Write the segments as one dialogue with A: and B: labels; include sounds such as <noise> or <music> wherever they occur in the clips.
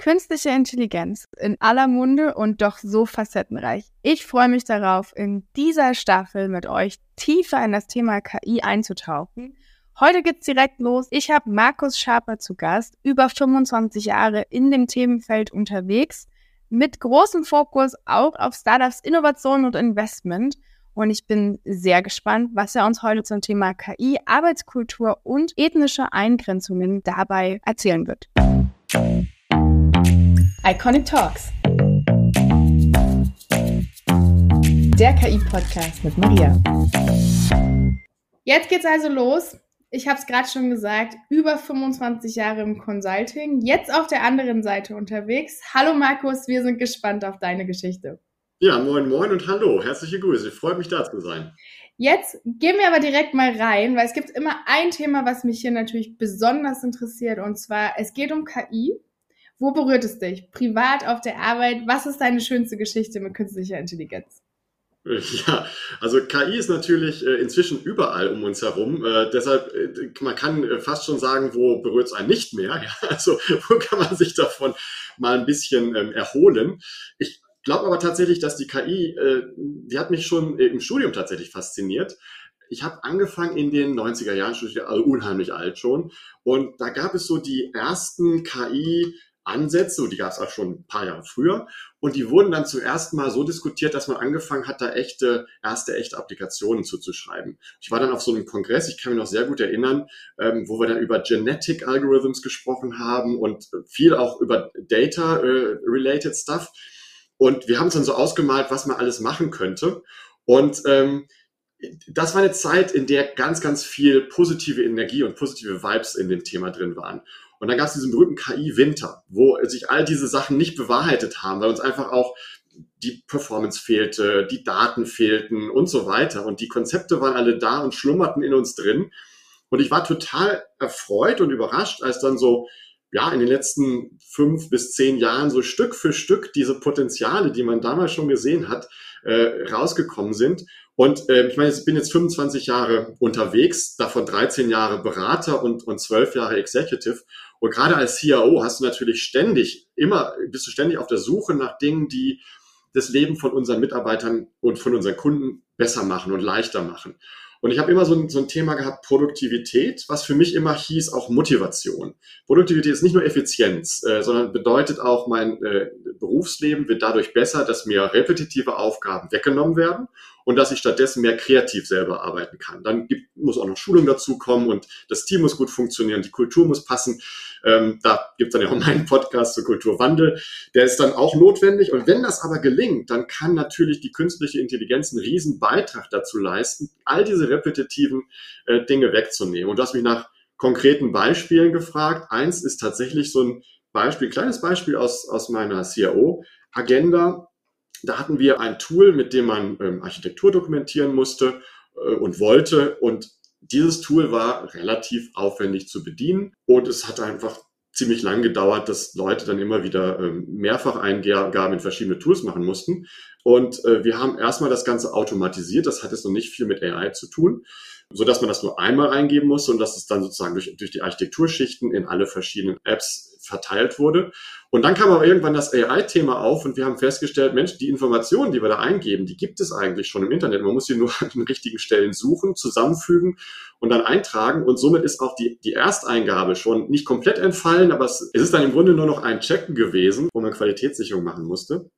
A: Künstliche Intelligenz in aller Munde und doch so facettenreich. Ich freue mich darauf, in dieser Staffel mit euch tiefer in das Thema KI einzutauchen. Heute geht's direkt los. Ich habe Markus Schaper zu Gast, über 25 Jahre in dem Themenfeld unterwegs, mit großem Fokus auch auf Startups, Innovation und Investment. Und ich bin sehr gespannt, was er uns heute zum Thema KI, Arbeitskultur und ethnische Eingrenzungen dabei erzählen wird. Iconic Talks. Der KI-Podcast mit Maria. Jetzt geht's also los. Ich habe es gerade schon gesagt, über 25 Jahre im Consulting, jetzt auf der anderen Seite unterwegs. Hallo Markus, wir sind gespannt auf deine Geschichte.
B: Ja, moin moin und hallo, herzliche Grüße, freut mich da zu sein.
A: Jetzt gehen wir aber direkt mal rein, weil es gibt immer ein Thema, was mich hier natürlich besonders interessiert und zwar es geht um KI wo berührt es dich? Privat, auf der Arbeit? Was ist deine schönste Geschichte mit künstlicher Intelligenz?
B: Ja, also KI ist natürlich äh, inzwischen überall um uns herum. Äh, deshalb, äh, man kann äh, fast schon sagen, wo berührt es einen nicht mehr. <laughs> Also wo kann man sich davon mal ein bisschen ähm, erholen? Ich glaube aber tatsächlich, dass die KI, die hat mich schon im Studium tatsächlich fasziniert. Ich habe angefangen in den 90er Jahren, also unheimlich alt schon. Und da gab es so die ersten KI- Ansätze, die gab es auch schon ein paar Jahre früher. Und die wurden dann zum ersten Mal so diskutiert, dass man angefangen hat, da echte, erste echte Applikationen zuzuschreiben. Ich war dann auf so einem Kongress, ich kann mich noch sehr gut erinnern, ähm, wo wir dann über Genetic Algorithms gesprochen haben und viel auch über Data-related äh, Stuff. Und wir haben uns dann so ausgemalt, was man alles machen könnte. Und ähm, das war eine Zeit, in der ganz, ganz viel positive Energie und positive Vibes in dem Thema drin waren. Und dann gab es diesen berühmten KI-Winter, wo sich all diese Sachen nicht bewahrheitet haben, weil uns einfach auch die Performance fehlte, die Daten fehlten und so weiter. Und die Konzepte waren alle da und schlummerten in uns drin. Und ich war total erfreut und überrascht, als dann so, ja, in den letzten fünf bis zehn Jahren so Stück für Stück diese Potenziale, die man damals schon gesehen hat, äh, rausgekommen sind. Und äh, ich meine, ich bin jetzt 25 Jahre unterwegs, davon 13 Jahre Berater und, und 12 Jahre Executive. Und gerade als CIO hast du natürlich ständig, immer, bist du ständig auf der Suche nach Dingen, die das Leben von unseren Mitarbeitern und von unseren Kunden besser machen und leichter machen. Und ich habe immer so ein, so ein Thema gehabt, Produktivität, was für mich immer hieß auch Motivation. Produktivität ist nicht nur Effizienz, äh, sondern bedeutet auch, mein äh, Berufsleben wird dadurch besser, dass mir repetitive Aufgaben weggenommen werden und dass ich stattdessen mehr kreativ selber arbeiten kann. Dann gibt, muss auch noch Schulung dazu kommen und das Team muss gut funktionieren, die Kultur muss passen. Ähm, da gibt es dann ja auch meinen Podcast zur Kulturwandel. Der ist dann auch notwendig. Und wenn das aber gelingt, dann kann natürlich die künstliche Intelligenz einen riesen Beitrag dazu leisten, all diese repetitiven äh, Dinge wegzunehmen. Und du hast mich nach konkreten Beispielen gefragt. Eins ist tatsächlich so ein Beispiel, kleines Beispiel aus, aus meiner CIO-Agenda. Da hatten wir ein Tool, mit dem man ähm, Architektur dokumentieren musste äh, und wollte. Und dieses Tool war relativ aufwendig zu bedienen und es hat einfach ziemlich lang gedauert, dass Leute dann immer wieder ähm, mehrfach Eingaben in verschiedene Tools machen mussten. Und äh, wir haben erstmal das Ganze automatisiert. Das hat jetzt noch nicht viel mit AI zu tun, so dass man das nur einmal eingeben muss und dass es dann sozusagen durch, durch die Architekturschichten in alle verschiedenen Apps verteilt wurde. Und dann kam aber irgendwann das AI-Thema auf und wir haben festgestellt, Mensch, die Informationen, die wir da eingeben, die gibt es eigentlich schon im Internet. Man muss sie nur <laughs> an den richtigen Stellen suchen, zusammenfügen und dann eintragen. Und somit ist auch die, die Ersteingabe schon nicht komplett entfallen, aber es, es ist dann im Grunde nur noch ein Checken gewesen, wo man Qualitätssicherung machen musste.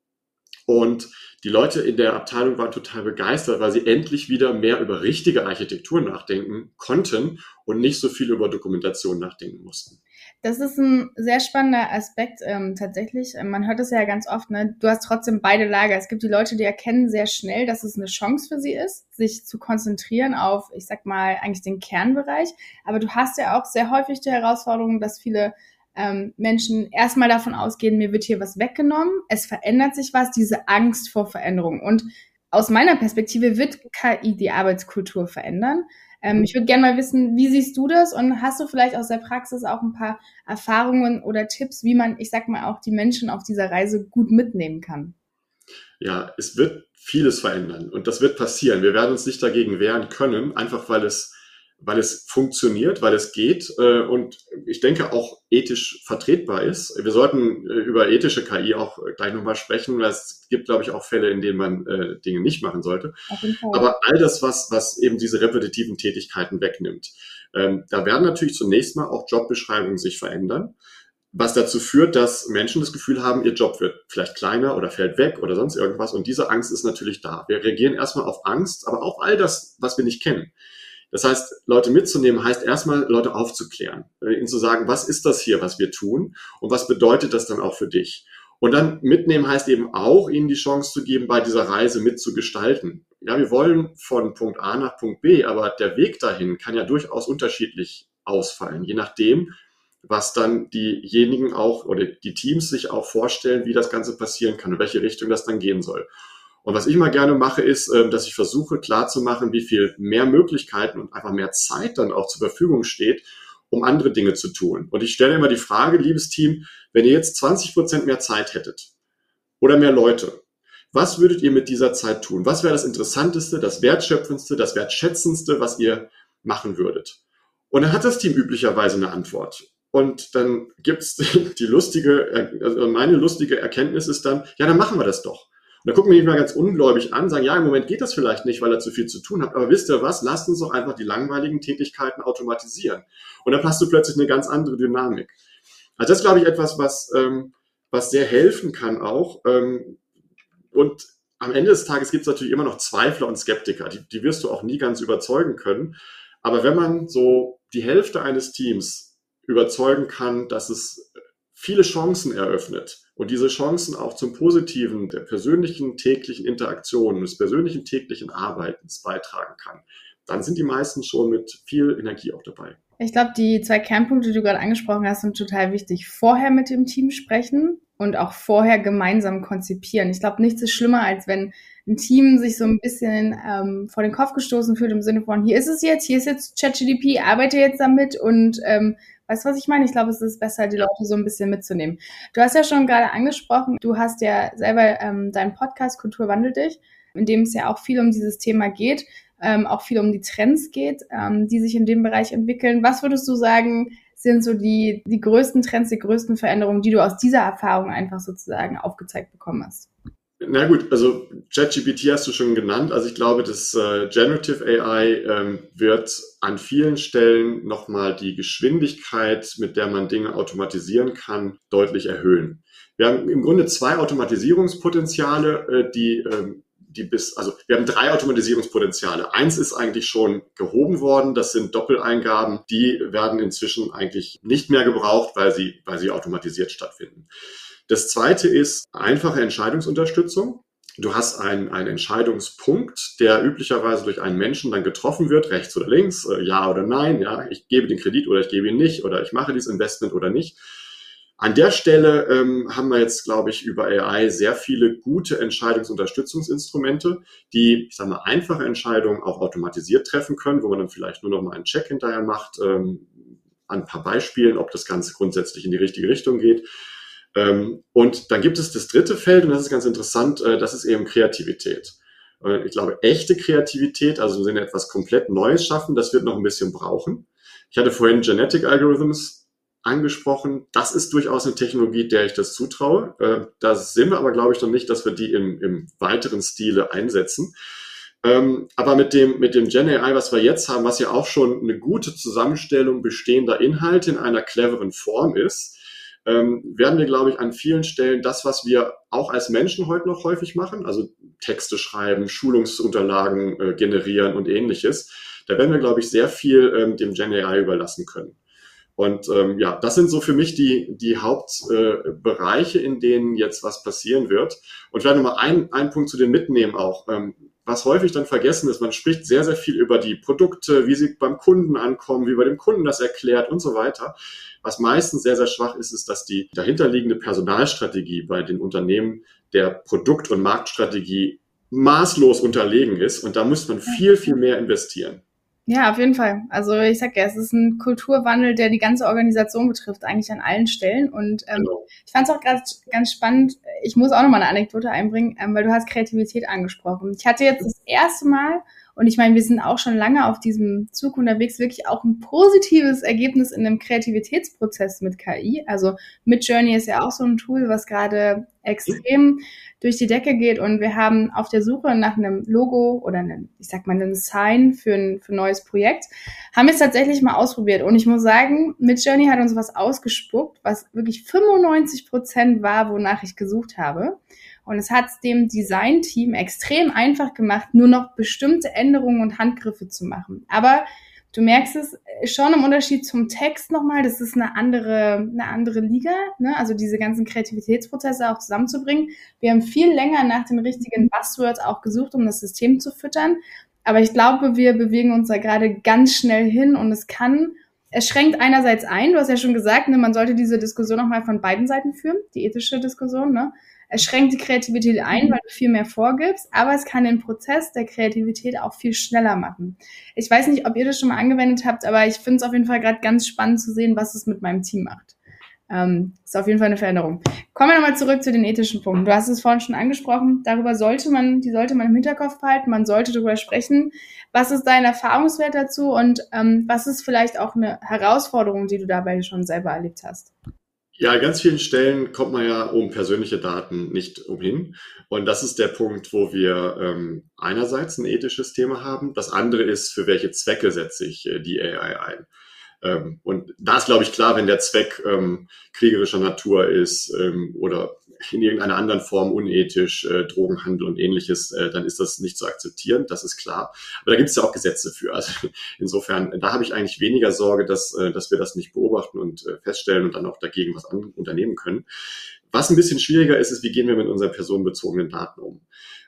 B: Und die Leute in der Abteilung waren total begeistert, weil sie endlich wieder mehr über richtige Architektur nachdenken konnten und nicht so viel über Dokumentation nachdenken mussten.
A: Das ist ein sehr spannender Aspekt ähm, tatsächlich. Ähm, man hört es ja ganz oft, ne? du hast trotzdem beide Lager. Es gibt die Leute, die erkennen sehr schnell, dass es eine Chance für sie ist, sich zu konzentrieren auf, ich sag mal, eigentlich den Kernbereich. Aber du hast ja auch sehr häufig die Herausforderung, dass viele ähm, Menschen erstmal davon ausgehen, mir wird hier was weggenommen, es verändert sich was, diese Angst vor Veränderung. Und aus meiner Perspektive wird KI die Arbeitskultur verändern. Ähm, ich würde gerne mal wissen, wie siehst du das und hast du vielleicht aus der Praxis auch ein paar Erfahrungen oder Tipps, wie man, ich sag mal, auch die Menschen auf dieser Reise gut mitnehmen kann?
B: Ja, es wird vieles verändern und das wird passieren. Wir werden uns nicht dagegen wehren können, einfach weil es weil es funktioniert, weil es geht äh, und ich denke auch ethisch vertretbar ist. Wir sollten äh, über ethische KI auch gleich nochmal sprechen, weil es gibt, glaube ich, auch Fälle, in denen man äh, Dinge nicht machen sollte. Aber all das, was, was eben diese repetitiven Tätigkeiten wegnimmt, ähm, da werden natürlich zunächst mal auch Jobbeschreibungen sich verändern was dazu führt, dass Menschen das Gefühl haben, ihr Job wird vielleicht kleiner oder fällt weg oder sonst irgendwas. Und diese Angst ist natürlich da. Wir reagieren erstmal auf Angst, aber auch all das, was wir nicht kennen. Das heißt, Leute mitzunehmen heißt erstmal Leute aufzuklären, äh, ihnen zu sagen, was ist das hier, was wir tun und was bedeutet das dann auch für dich? Und dann mitnehmen heißt eben auch, ihnen die Chance zu geben, bei dieser Reise mitzugestalten. Ja, wir wollen von Punkt A nach Punkt B, aber der Weg dahin kann ja durchaus unterschiedlich ausfallen, je nachdem, was dann diejenigen auch oder die Teams sich auch vorstellen, wie das Ganze passieren kann und welche Richtung das dann gehen soll. Und was ich mal gerne mache, ist, ähm, dass ich versuche klarzumachen, wie viel mehr Möglichkeiten und einfach mehr Zeit dann auch zur Verfügung steht, um andere Dinge zu tun. Und ich stelle immer die Frage, liebes Team, wenn ihr jetzt 20 Prozent mehr Zeit hättet oder mehr Leute, was würdet ihr mit dieser Zeit tun? Was wäre das Interessanteste, das Wertschöpfendste, das Wertschätzendste, was ihr machen würdet? Und dann hat das Team üblicherweise eine Antwort. Und dann gibt's <laughs> die lustige, also meine lustige Erkenntnis ist dann, ja, dann machen wir das doch. Und da gucken wir mich mal ganz ungläubig an, sagen, ja, im Moment geht das vielleicht nicht, weil er zu viel zu tun hat. Aber wisst ihr was? Lasst uns doch einfach die langweiligen Tätigkeiten automatisieren. Und dann passt du plötzlich eine ganz andere Dynamik. Also das ist, glaube ich, etwas, was, ähm, was sehr helfen kann auch. Ähm, und am Ende des Tages gibt es natürlich immer noch Zweifler und Skeptiker. Die, die wirst du auch nie ganz überzeugen können. Aber wenn man so die Hälfte eines Teams überzeugen kann, dass es viele Chancen eröffnet und diese Chancen auch zum Positiven der persönlichen täglichen Interaktion, des persönlichen täglichen Arbeitens beitragen kann, dann sind die meisten schon mit viel Energie auch dabei.
A: Ich glaube, die zwei Kernpunkte, die du gerade angesprochen hast, sind total wichtig. Vorher mit dem Team sprechen und auch vorher gemeinsam konzipieren. Ich glaube, nichts ist schlimmer, als wenn ein Team sich so ein bisschen ähm, vor den Kopf gestoßen fühlt im Sinne von, hier ist es jetzt, hier ist jetzt ChatGDP, arbeite jetzt damit und ähm, Weißt du, was ich meine? Ich glaube, es ist besser, die Leute so ein bisschen mitzunehmen. Du hast ja schon gerade angesprochen, du hast ja selber ähm, deinen Podcast Kultur wandelt dich, in dem es ja auch viel um dieses Thema geht, ähm, auch viel um die Trends geht, ähm, die sich in dem Bereich entwickeln. Was würdest du sagen, sind so die, die größten Trends, die größten Veränderungen, die du aus dieser Erfahrung einfach sozusagen aufgezeigt bekommen hast?
B: Na gut, also ChatGPT hast du schon genannt. Also ich glaube, das äh, Generative AI ähm, wird an vielen Stellen nochmal die Geschwindigkeit, mit der man Dinge automatisieren kann, deutlich erhöhen. Wir haben im Grunde zwei Automatisierungspotenziale, äh, die ähm, die bis, also wir haben drei Automatisierungspotenziale. Eins ist eigentlich schon gehoben worden. Das sind Doppeleingaben. Die werden inzwischen eigentlich nicht mehr gebraucht, weil sie, weil sie automatisiert stattfinden. Das zweite ist einfache Entscheidungsunterstützung. Du hast einen, einen Entscheidungspunkt, der üblicherweise durch einen Menschen dann getroffen wird, rechts oder links, äh, ja oder nein, ja, ich gebe den Kredit oder ich gebe ihn nicht oder ich mache dieses Investment oder nicht. An der Stelle ähm, haben wir jetzt, glaube ich, über AI sehr viele gute Entscheidungsunterstützungsinstrumente, die, ich sage mal, einfache Entscheidungen auch automatisiert treffen können, wo man dann vielleicht nur noch mal einen Check hinterher macht, ähm, an ein paar Beispielen, ob das Ganze grundsätzlich in die richtige Richtung geht. Ähm, und dann gibt es das dritte Feld, und das ist ganz interessant, äh, das ist eben Kreativität. Äh, ich glaube, echte Kreativität, also im Sinne etwas komplett Neues schaffen, das wird noch ein bisschen brauchen. Ich hatte vorhin Genetic Algorithms angesprochen. Das ist durchaus eine Technologie, der ich das zutraue. Äh, da sind wir aber, glaube ich, noch nicht, dass wir die im, im weiteren Stile einsetzen. Ähm, aber mit dem, mit dem Gen AI, was wir jetzt haben, was ja auch schon eine gute Zusammenstellung bestehender Inhalte in einer cleveren Form ist, ähm, werden wir, glaube ich, an vielen Stellen das, was wir auch als Menschen heute noch häufig machen, also Texte schreiben, Schulungsunterlagen äh, generieren und ähnliches, da werden wir, glaube ich, sehr viel ähm, dem Gen AI überlassen können. Und ähm, ja, das sind so für mich die, die Hauptbereiche, äh, in denen jetzt was passieren wird. Und vielleicht nochmal ein, ein Punkt zu den Mitnehmen auch. Ähm, was häufig dann vergessen ist, man spricht sehr, sehr viel über die Produkte, wie sie beim Kunden ankommen, wie man dem Kunden das erklärt und so weiter. Was meistens sehr, sehr schwach ist, ist, dass die dahinterliegende Personalstrategie bei den Unternehmen der Produkt- und Marktstrategie maßlos unterlegen ist. Und da muss man viel, viel mehr investieren.
A: Ja, auf jeden Fall. Also ich sag ja, es ist ein Kulturwandel, der die ganze Organisation betrifft, eigentlich an allen Stellen. Und ähm, genau. ich fand es auch gerade ganz spannend. Ich muss auch noch mal eine Anekdote einbringen, ähm, weil du hast Kreativität angesprochen. Ich hatte jetzt das erste Mal Und ich meine, wir sind auch schon lange auf diesem Zug unterwegs, wirklich auch ein positives Ergebnis in einem Kreativitätsprozess mit KI. Also Midjourney ist ja auch so ein Tool, was gerade extrem durch die Decke geht und wir haben auf der Suche nach einem Logo oder einem, ich sag mal, einem Sign für ein, für ein neues Projekt, haben wir es tatsächlich mal ausprobiert und ich muss sagen, Midjourney hat uns was ausgespuckt, was wirklich 95 Prozent war, wonach ich gesucht habe. Und es hat dem Design-Team extrem einfach gemacht, nur noch bestimmte Änderungen und Handgriffe zu machen. Aber du merkst es schon im Unterschied zum Text nochmal, das ist eine andere, eine andere Liga, ne? also diese ganzen Kreativitätsprozesse auch zusammenzubringen. Wir haben viel länger nach den richtigen Buzzwords auch gesucht, um das System zu füttern. Aber ich glaube, wir bewegen uns da gerade ganz schnell hin und es kann, es schränkt einerseits ein, du hast ja schon gesagt, ne, man sollte diese Diskussion auch mal von beiden Seiten führen, die ethische Diskussion, ne? Es schränkt die Kreativität ein, weil du viel mehr vorgibst, aber es kann den Prozess der Kreativität auch viel schneller machen. Ich weiß nicht, ob ihr das schon mal angewendet habt, aber ich finde es auf jeden Fall gerade ganz spannend zu sehen, was es mit meinem Team macht. Ähm, ist auf jeden Fall eine Veränderung. Kommen wir nochmal zurück zu den ethischen Punkten. Du hast es vorhin schon angesprochen. Darüber sollte man, die sollte man im Hinterkopf behalten. Man sollte darüber sprechen. Was ist dein Erfahrungswert dazu und ähm, was ist vielleicht auch eine Herausforderung, die du dabei schon selber erlebt hast?
B: Ja, ganz vielen Stellen kommt man ja um persönliche Daten nicht umhin. Und das ist der Punkt, wo wir ähm, einerseits ein ethisches Thema haben. Das andere ist, für welche Zwecke setze ich äh, die AI ein. Ähm, und da ist, glaube ich, klar, wenn der Zweck ähm, kriegerischer Natur ist ähm, oder in irgendeiner anderen Form unethisch, äh, Drogenhandel und ähnliches, äh, dann ist das nicht zu akzeptieren, das ist klar. Aber da gibt es ja auch Gesetze für. Also insofern, da habe ich eigentlich weniger Sorge, dass, äh, dass wir das nicht beobachten und äh, feststellen und dann auch dagegen was an, unternehmen können. Was ein bisschen schwieriger ist, ist, wie gehen wir mit unseren personenbezogenen Daten um?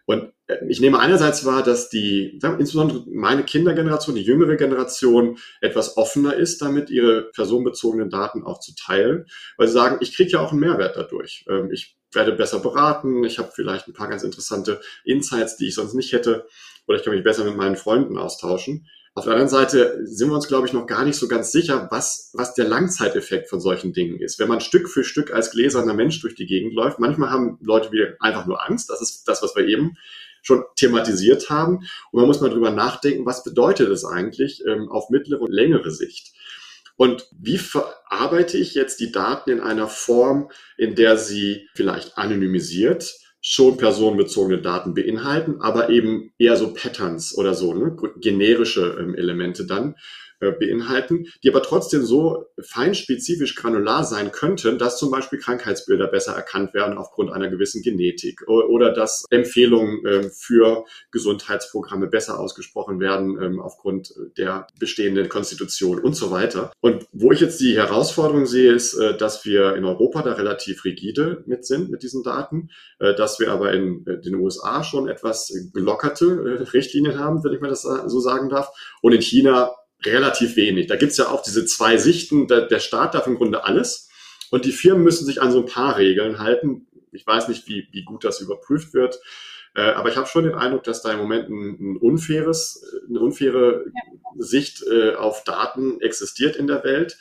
B: Und äh, ich nehme einerseits wahr, dass die, insbesondere meine Kindergeneration, die jüngere Generation, etwas offener ist, damit ihre personenbezogenen Daten auch zu teilen, weil sie sagen, ich kriege ja auch einen Mehrwert dadurch. Ähm, ich werde besser beraten, ich habe vielleicht ein paar ganz interessante Insights, die ich sonst nicht hätte, oder ich kann mich besser mit meinen Freunden austauschen. Auf der anderen Seite sind wir uns, glaube ich, noch gar nicht so ganz sicher, was, was der Langzeiteffekt von solchen Dingen ist. Wenn man Stück für Stück als gläserner Mensch durch die Gegend läuft, manchmal haben Leute wieder einfach nur Angst. Das ist das, was wir eben schon thematisiert haben. Und man muss mal drüber nachdenken, was bedeutet es eigentlich ähm, auf mittlere und längere Sicht. Und wie verarbeite ich jetzt die Daten in einer Form, in der sie vielleicht anonymisiert schon personenbezogene Daten beinhalten, aber eben eher so Patterns oder so, ne, generische ähm, Elemente dann beinhalten, die aber trotzdem so feinspezifisch granular sein könnten, dass zum Beispiel Krankheitsbilder besser erkannt werden aufgrund einer gewissen Genetik oder dass Empfehlungen ähm, für Gesundheitsprogramme besser ausgesprochen werden ähm, aufgrund der bestehenden Konstitution und so weiter. Und wo ich jetzt die Herausforderung sehe, ist, äh, dass wir in Europa da relativ rigide mit sind, mit diesen Daten, äh, dass wir aber in den USA schon etwas gelockerte Richtlinien haben, wenn ich mal das so sagen darf. Und in China relativ wenig. Da gibt's ja auch diese zwei Sichten. Der, der Staat darf im Grunde alles und die Firmen müssen sich an so ein paar Regeln halten. Ich weiß nicht, wie, wie gut das überprüft wird. Äh, aber ich habe schon den Eindruck, dass da im Moment ein, ein unfaires, eine unfaire Sicht äh, auf Daten existiert in der Welt.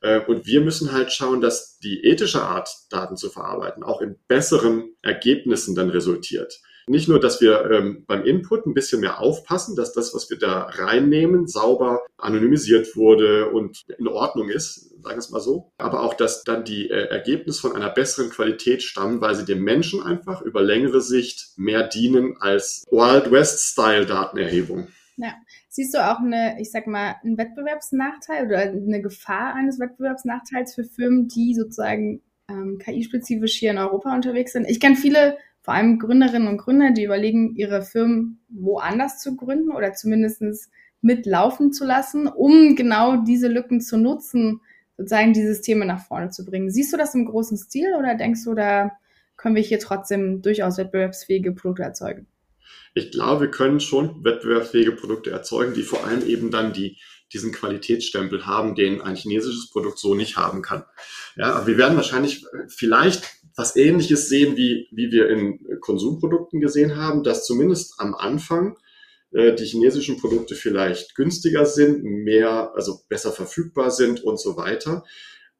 B: Äh, und wir müssen halt schauen, dass die ethische Art, Daten zu verarbeiten, auch in besseren Ergebnissen dann resultiert. Nicht nur, dass wir ähm, beim Input ein bisschen mehr aufpassen, dass das, was wir da reinnehmen, sauber anonymisiert wurde und in Ordnung ist, sagen wir es mal so, aber auch, dass dann die äh, Ergebnisse von einer besseren Qualität stammen, weil sie dem Menschen einfach über längere Sicht mehr dienen als Wild West-Style Datenerhebung.
A: Ja. Siehst du auch eine, ich sag mal, einen Wettbewerbsnachteil oder eine Gefahr eines Wettbewerbsnachteils für Firmen, die sozusagen ähm, KI-spezifisch hier in Europa unterwegs sind? Ich kenne viele vor allem Gründerinnen und Gründer, die überlegen, ihre Firmen woanders zu gründen oder zumindest mitlaufen zu lassen, um genau diese Lücken zu nutzen, sozusagen dieses Thema nach vorne zu bringen. Siehst du das im großen Stil oder denkst du, da können wir hier trotzdem durchaus wettbewerbsfähige Produkte erzeugen?
B: Ich glaube, wir können schon wettbewerbsfähige Produkte erzeugen, die vor allem eben dann die, diesen Qualitätsstempel haben, den ein chinesisches Produkt so nicht haben kann. Ja, wir werden wahrscheinlich vielleicht was Ähnliches sehen, wie, wie wir in Konsumprodukten gesehen haben, dass zumindest am Anfang äh, die chinesischen Produkte vielleicht günstiger sind, mehr, also besser verfügbar sind und so weiter,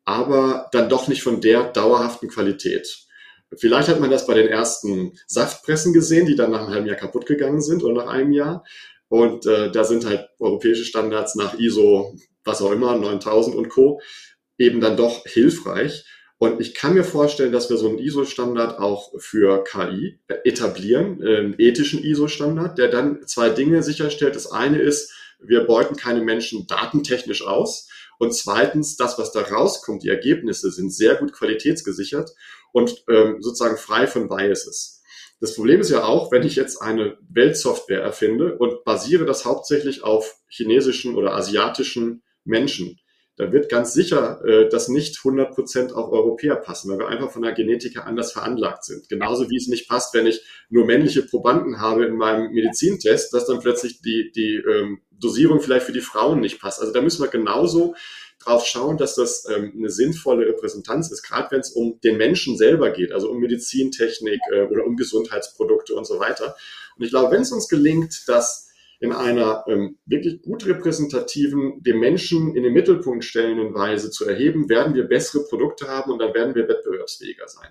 B: aber dann doch nicht von der dauerhaften Qualität. Vielleicht hat man das bei den ersten Saftpressen gesehen, die dann nach einem halben Jahr kaputt gegangen sind oder nach einem Jahr. Und äh, da sind halt europäische Standards nach ISO, was auch immer, 9000 und Co. eben dann doch hilfreich. Und ich kann mir vorstellen, dass wir so einen ISO-Standard auch für KI etablieren, einen ethischen ISO-Standard, der dann zwei Dinge sicherstellt. Das eine ist, wir beuten keine Menschen datentechnisch aus. Und zweitens, das, was da rauskommt, die Ergebnisse sind sehr gut qualitätsgesichert und ähm, sozusagen frei von Biases. Das Problem ist ja auch, wenn ich jetzt eine Weltsoftware erfinde und basiere das hauptsächlich auf chinesischen oder asiatischen Menschen, da wird ganz sicher äh, das nicht 100 Prozent auf Europäer passen, weil wir einfach von der Genetik her anders veranlagt sind. Genauso wie es nicht passt, wenn ich nur männliche Probanden habe in meinem Medizintest, dass dann plötzlich die, die ähm, Dosierung vielleicht für die Frauen nicht passt. Also da müssen wir genauso drauf schauen, dass das ähm, eine sinnvolle Repräsentanz ist, gerade wenn es um den Menschen selber geht, also um Medizintechnik äh, oder um Gesundheitsprodukte und so weiter. Und ich glaube, wenn es uns gelingt, dass in einer ähm, wirklich gut repräsentativen, den Menschen in den Mittelpunkt stellenden Weise zu erheben, werden wir bessere Produkte haben und dann werden wir wettbewerbsfähiger sein.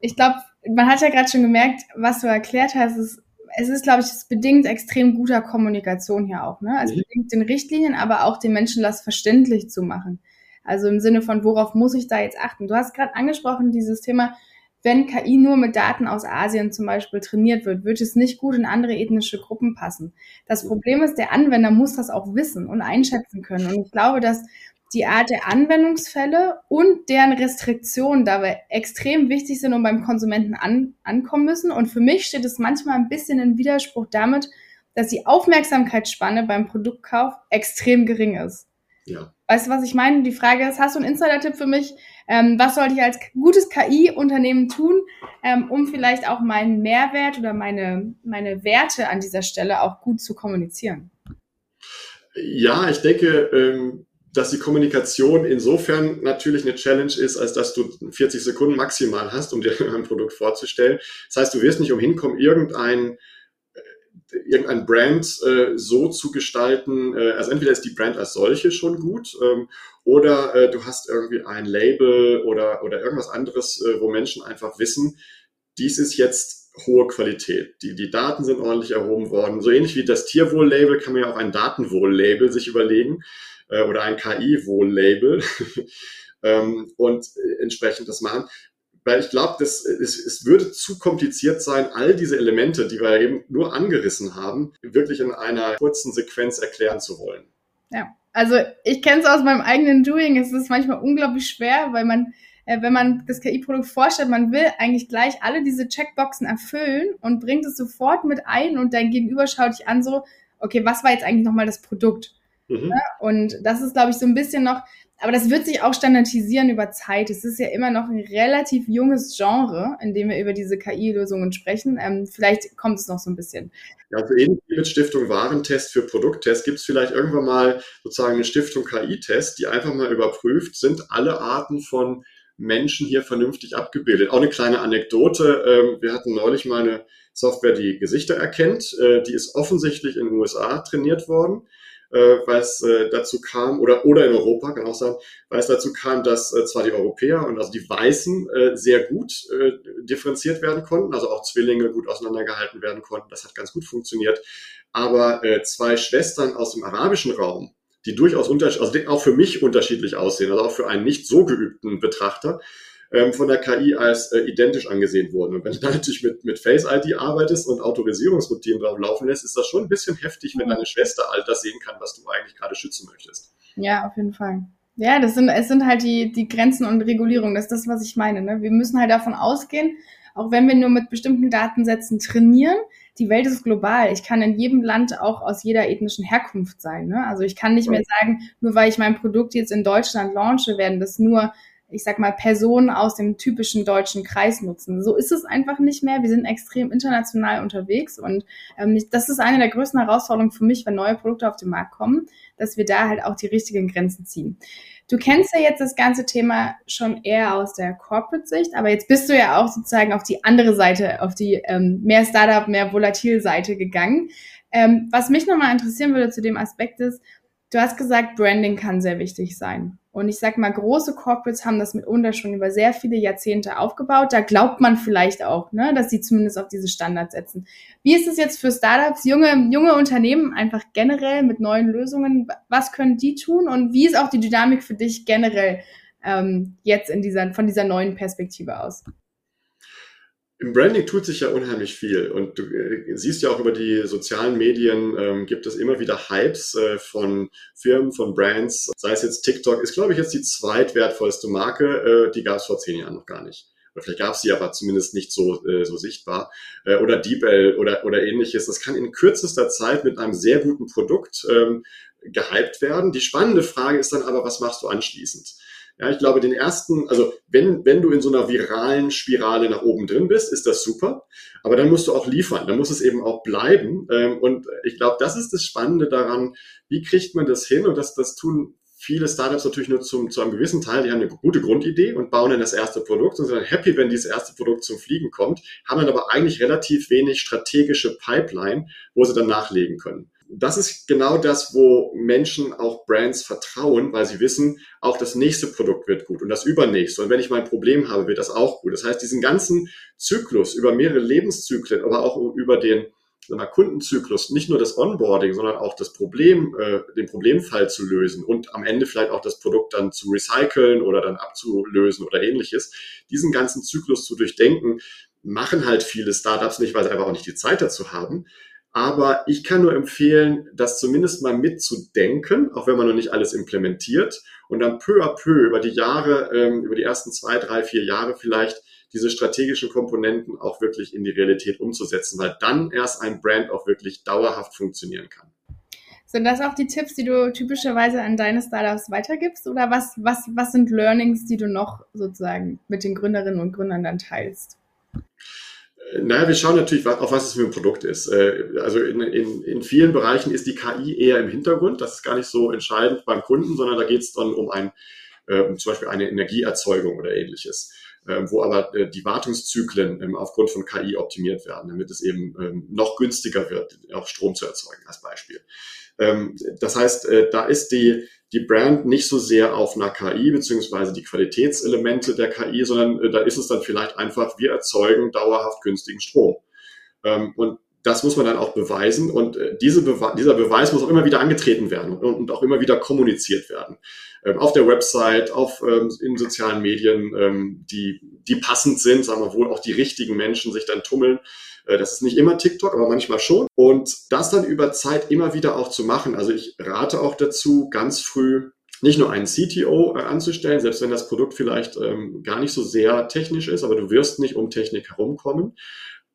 A: Ich glaube, man hat ja gerade schon gemerkt, was du erklärt hast, ist, es ist, glaube ich, es bedingt extrem guter Kommunikation hier auch. Ne? Es mhm. bedingt den Richtlinien, aber auch den Menschen das verständlich zu machen. Also im Sinne von, worauf muss ich da jetzt achten? Du hast gerade angesprochen, dieses Thema, wenn KI nur mit Daten aus Asien zum Beispiel trainiert wird, wird es nicht gut in andere ethnische Gruppen passen. Das Problem ist, der Anwender muss das auch wissen und einschätzen können. Und ich glaube, dass die Art der Anwendungsfälle und deren Restriktionen dabei extrem wichtig sind und beim Konsumenten an, ankommen müssen. Und für mich steht es manchmal ein bisschen in Widerspruch damit, dass die Aufmerksamkeitsspanne beim Produktkauf extrem gering ist. Ja. Weißt du, was ich meine? Die Frage ist, hast du einen Insider-Tipp für mich? Ähm, was sollte ich als gutes KI-Unternehmen tun, ähm, um vielleicht auch meinen Mehrwert oder meine, meine Werte an dieser Stelle auch gut zu kommunizieren?
B: Ja, ich denke, ähm, dass die Kommunikation insofern natürlich eine Challenge ist, als dass du 40 Sekunden maximal hast, um dir <laughs> ein Produkt vorzustellen. Das heißt, du wirst nicht umhin kommen, irgendein irgendein Brand äh, so zu gestalten, äh, also entweder ist die Brand als solche schon gut ähm, oder äh, du hast irgendwie ein Label oder, oder irgendwas anderes, äh, wo Menschen einfach wissen, dies ist jetzt hohe Qualität. Die, die Daten sind ordentlich erhoben worden. So ähnlich wie das Tierwohl-Label kann man ja auch ein Datenwohl-Label sich überlegen äh, oder ein KI-Wohl-Label <laughs> ähm, und äh, entsprechend das machen weil ich glaube, es, es würde zu kompliziert sein, all diese Elemente, die wir eben nur angerissen haben, wirklich in einer kurzen Sequenz erklären zu wollen.
A: Ja, also ich kenne es aus meinem eigenen Doing. Es ist manchmal unglaublich schwer, weil man, äh, wenn man das KI-Produkt vorstellt, man will eigentlich gleich alle diese Checkboxen erfüllen und bringt es sofort mit ein und dein Gegenüber schaut dich an so, okay, was war jetzt eigentlich nochmal das Produkt? Mhm. Ja, und das ist, glaube ich, so ein bisschen noch, aber das wird sich auch standardisieren über Zeit. Es ist ja immer noch ein relativ junges Genre, in dem wir über diese KI-Lösungen sprechen. Ähm, vielleicht kommt es noch so ein bisschen.
B: Ja, also ähnlich wie mit Stiftung Warentest für Produkttest gibt es vielleicht irgendwann mal sozusagen eine Stiftung KI-Test, die einfach mal überprüft, sind alle Arten von Menschen hier vernünftig abgebildet. Auch eine kleine Anekdote. Ähm, wir hatten neulich mal eine Software, die Gesichter erkennt. Äh, die ist offensichtlich in den USA trainiert worden äh, weil es äh, dazu kam, oder, oder in Europa, kann auch sein, weil es dazu kam, dass äh, zwar die Europäer und also die Weißen äh, sehr gut äh, differenziert werden konnten, also auch Zwillinge gut auseinandergehalten werden konnten. Das hat ganz gut funktioniert. Aber äh, zwei Schwestern aus dem arabischen Raum, die durchaus unterschiedlich, also auch für mich unterschiedlich aussehen, also auch für einen nicht so geübten Betrachter, ähm, von der KI als äh, identisch angesehen wurden. Und wenn du dann natürlich mit, mit Face ID arbeitest und Autorisierungsroutinen drauf laufen lässt, ist das schon ein bisschen heftig, wenn deine Schwester all das sehen kann, was du eigentlich gerade schützen möchtest.
A: Ja, auf jeden Fall. Ja, das sind, es sind halt die, die Grenzen und Regulierungen. Das ist das, was ich meine. Ne? Wir müssen halt davon ausgehen, auch wenn wir nur mit bestimmten Datensätzen trainieren, die Welt ist global. Ich kann in jedem Land auch aus jeder ethnischen Herkunft sein. Ne? Also ich kann nicht mehr sagen, nur weil ich mein Produkt jetzt in Deutschland launche, werden das nur ich sag mal, Personen aus dem typischen deutschen Kreis nutzen. So ist es einfach nicht mehr. Wir sind extrem international unterwegs und ähm, das ist eine der größten Herausforderungen für mich, wenn neue Produkte auf den Markt kommen, dass wir da halt auch die richtigen Grenzen ziehen. Du kennst ja jetzt das ganze Thema schon eher aus der Corporate-Sicht, aber jetzt bist du ja auch sozusagen auf die andere Seite, auf die ähm, mehr Startup, mehr Volatil-Seite gegangen. Ähm, was mich nochmal interessieren würde zu dem Aspekt ist, du hast gesagt, Branding kann sehr wichtig sein. Und ich sag mal, große Corporates haben das mitunter schon über sehr viele Jahrzehnte aufgebaut. Da glaubt man vielleicht auch, ne, dass sie zumindest auf diese Standards setzen. Wie ist es jetzt für Startups, junge, junge Unternehmen einfach generell mit neuen Lösungen? Was können die tun? Und wie ist auch die Dynamik für dich generell ähm, jetzt in dieser, von dieser neuen Perspektive aus?
B: Im Branding tut sich ja unheimlich viel und du äh, siehst ja auch über die sozialen Medien ähm, gibt es immer wieder Hypes äh, von Firmen, von Brands. Sei es jetzt TikTok, ist glaube ich jetzt die zweitwertvollste Marke, äh, die gab es vor zehn Jahren noch gar nicht. Oder vielleicht gab es sie aber zumindest nicht so, äh, so sichtbar. Äh, oder DeepL oder, oder ähnliches. Das kann in kürzester Zeit mit einem sehr guten Produkt ähm, gehypt werden. Die spannende Frage ist dann aber, was machst du anschließend? Ja, ich glaube, den ersten, also wenn, wenn du in so einer viralen Spirale nach oben drin bist, ist das super. Aber dann musst du auch liefern, dann muss es eben auch bleiben. Ähm, und ich glaube, das ist das Spannende daran, wie kriegt man das hin? Und das, das tun viele Startups natürlich nur zum, zu einem gewissen Teil, die haben eine gute Grundidee und bauen dann das erste Produkt und sind dann happy, wenn dieses erste Produkt zum Fliegen kommt, haben dann aber eigentlich relativ wenig strategische Pipeline, wo sie dann nachlegen können das ist genau das, wo Menschen auch Brands vertrauen, weil sie wissen, auch das nächste Produkt wird gut und das übernächste. Und wenn ich mein Problem habe, wird das auch gut. Das heißt, diesen ganzen Zyklus über mehrere Lebenszyklen, aber auch über den sagen wir, Kundenzyklus, nicht nur das Onboarding, sondern auch das Problem, äh, den Problemfall zu lösen und am Ende vielleicht auch das Produkt dann zu recyceln oder dann abzulösen oder ähnliches. Diesen ganzen Zyklus zu durchdenken, machen halt viele Startups nicht, weil sie einfach auch nicht die Zeit dazu haben. Aber ich kann nur empfehlen, das zumindest mal mitzudenken, auch wenn man noch nicht alles implementiert und dann peu à peu über die Jahre, ähm, über die ersten zwei, drei, vier Jahre vielleicht diese strategischen Komponenten auch wirklich in die Realität umzusetzen, weil dann erst ein Brand auch wirklich dauerhaft funktionieren kann.
A: Sind das auch die Tipps, die du typischerweise an deine Startups weitergibst? Oder was, was, was sind Learnings, die du noch sozusagen mit den Gründerinnen und Gründern dann teilst?
B: Naja, wir schauen natürlich, auf was es für ein Produkt ist. Äh, also in, in, in vielen Bereichen ist die KI eher im Hintergrund. Das ist gar nicht so entscheidend beim Kunden, sondern da geht es dann um ein, äh, um zum Beispiel eine Energieerzeugung oder ähnliches, ähm, wo aber äh, die Wartungszyklen ähm, aufgrund von KI optimiert werden, damit es eben ähm, noch günstiger wird, auch Strom zu erzeugen als Beispiel. Das heißt, da ist die, die Brand nicht so sehr auf einer KI beziehungsweise die Qualitätselemente der KI, sondern äh, da ist es dann vielleicht einfach, wir erzeugen dauerhaft günstigen Strom. Ähm, und das muss man dann auch beweisen und äh, diese Bewe dieser Beweis muss auch immer wieder angetreten werden und, und auch immer wieder kommuniziert werden. Ähm, auf der Website, auf, ähm, in sozialen Medien, ähm, die, die passend sind, sagen wir wohl auch die richtigen Menschen sich dann tummeln. Äh, das ist nicht immer TikTok, aber manchmal schon. Und das dann über Zeit immer wieder auch zu machen. Also ich rate auch dazu, ganz früh nicht nur einen CTO äh, anzustellen, selbst wenn das Produkt vielleicht ähm, gar nicht so sehr technisch ist, aber du wirst nicht um Technik herumkommen,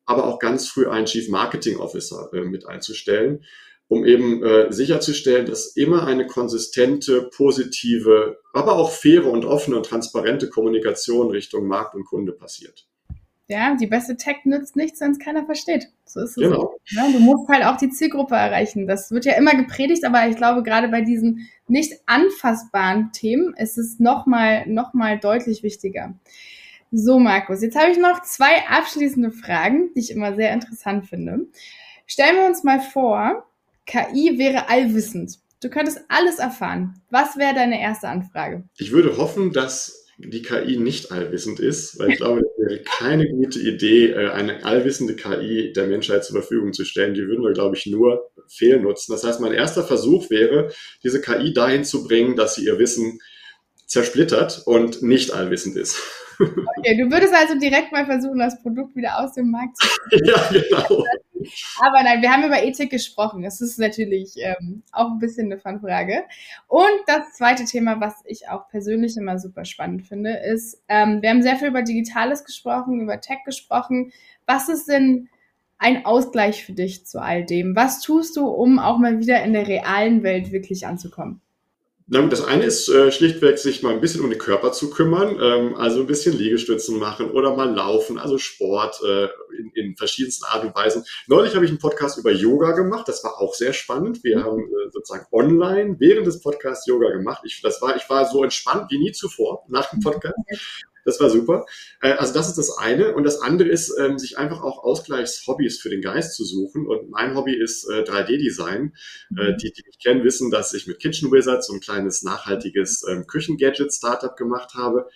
B: aber auch ganz früh einen Chief Marketing Officer äh, mit einzustellen, um eben äh, sicherzustellen, dass immer eine konsistente, positive, aber auch faire und offene und transparente Kommunikation Richtung Markt und Kunde passiert
A: ja, die beste Tech nützt nichts, wenn es keiner versteht. So ist es. Genau. Ja, du musst halt auch die Zielgruppe erreichen. Das wird ja immer gepredigt, aber ich glaube, gerade bei diesen nicht anfassbaren Themen ist es nochmal noch mal deutlich wichtiger. So, Markus, jetzt habe ich noch zwei abschließende Fragen, die ich immer sehr interessant finde. Stellen wir uns mal vor, KI wäre allwissend. Du könntest alles erfahren. Was wäre deine erste Anfrage?
B: Ich würde hoffen, dass die KI nicht allwissend ist, weil ich glaube, es wäre keine gute Idee, äh, eine allwissende KI der Menschheit zur Verfügung zu stellen. Die würden wir, glaube ich, nur fehlnutzen. Das heißt, mein erster Versuch wäre, diese KI dahin zu bringen, dass sie ihr Wissen zersplittert und nicht allwissend ist.
A: Okay, du würdest also direkt mal versuchen, das Produkt wieder aus dem Markt zu
B: ziehen. <laughs> ja, genau.
A: Aber nein, wir haben über Ethik gesprochen. Das ist natürlich ähm, auch ein bisschen eine Fanfrage. Und das zweite Thema, was ich auch persönlich immer super spannend finde, ist, ähm, wir haben sehr viel über Digitales gesprochen, über Tech gesprochen. Was ist denn ein Ausgleich für dich zu all dem? Was tust du, um auch mal wieder in der realen Welt wirklich anzukommen?
B: Na gut, das eine ist äh, schlichtweg, sich mal ein bisschen um den Körper zu kümmern, ähm, also ein bisschen Liegestützen machen oder mal laufen, also Sport äh, in, in verschiedensten Art und Weisen. Neulich habe ich einen Podcast über Yoga gemacht, das war auch sehr spannend. Wir mhm. haben äh, sozusagen online während des Podcasts Yoga gemacht. Ich, das war, ich war so entspannt wie nie zuvor nach dem Podcast. Das war super. Äh, also das ist das eine. Und das andere ist, ähm, sich einfach auch Ausgleichshobbys für den Geist zu suchen. Und mein Hobby ist 3D-Design. Äh, mhm. Die, die mich kennen, wissen, dass ich mit Kitchen Wizards so ein kleines nachhaltiges ähm, Küchen-Gadget-Startup gemacht habe.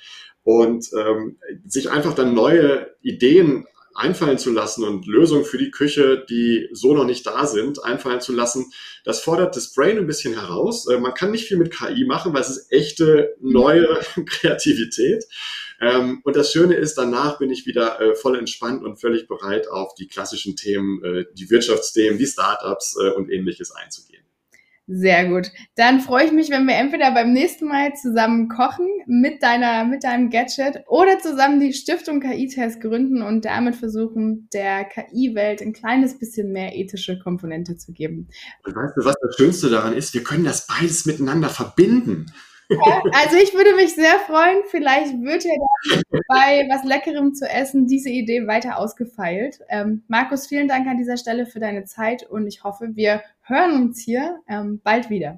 B: Und ähm, sich einfach dann neue Ideen einfallen zu lassen und Lösungen für die Küche, die so noch nicht da sind, einfallen zu lassen, das fordert das Brain ein bisschen heraus. Äh, man kann nicht viel mit KI machen, weil es ist echte neue <laughs> Kreativität. Ähm, und das Schöne ist, danach bin ich wieder äh, voll entspannt und völlig bereit, auf die klassischen Themen, äh, die Wirtschaftsthemen, die Startups und ähnliches einzugehen.
A: Sehr gut. Dann freue ich mich, wenn wir entweder beim nächsten Mal zusammen kochen mit deiner, mit deinem Gadget oder zusammen die Stiftung KI-Test gründen und damit versuchen, der KI-Welt ein kleines bisschen mehr ethische Komponente zu geben.
B: Und weißt du, was das Schönste daran ist? Wir können das beides miteinander verbinden.
A: Also ich würde mich sehr freuen. Vielleicht wird ja bei was Leckerem zu essen diese Idee weiter ausgefeilt. Ähm, Markus, vielen Dank an dieser Stelle für deine Zeit und ich hoffe, wir hören uns hier ähm, bald wieder.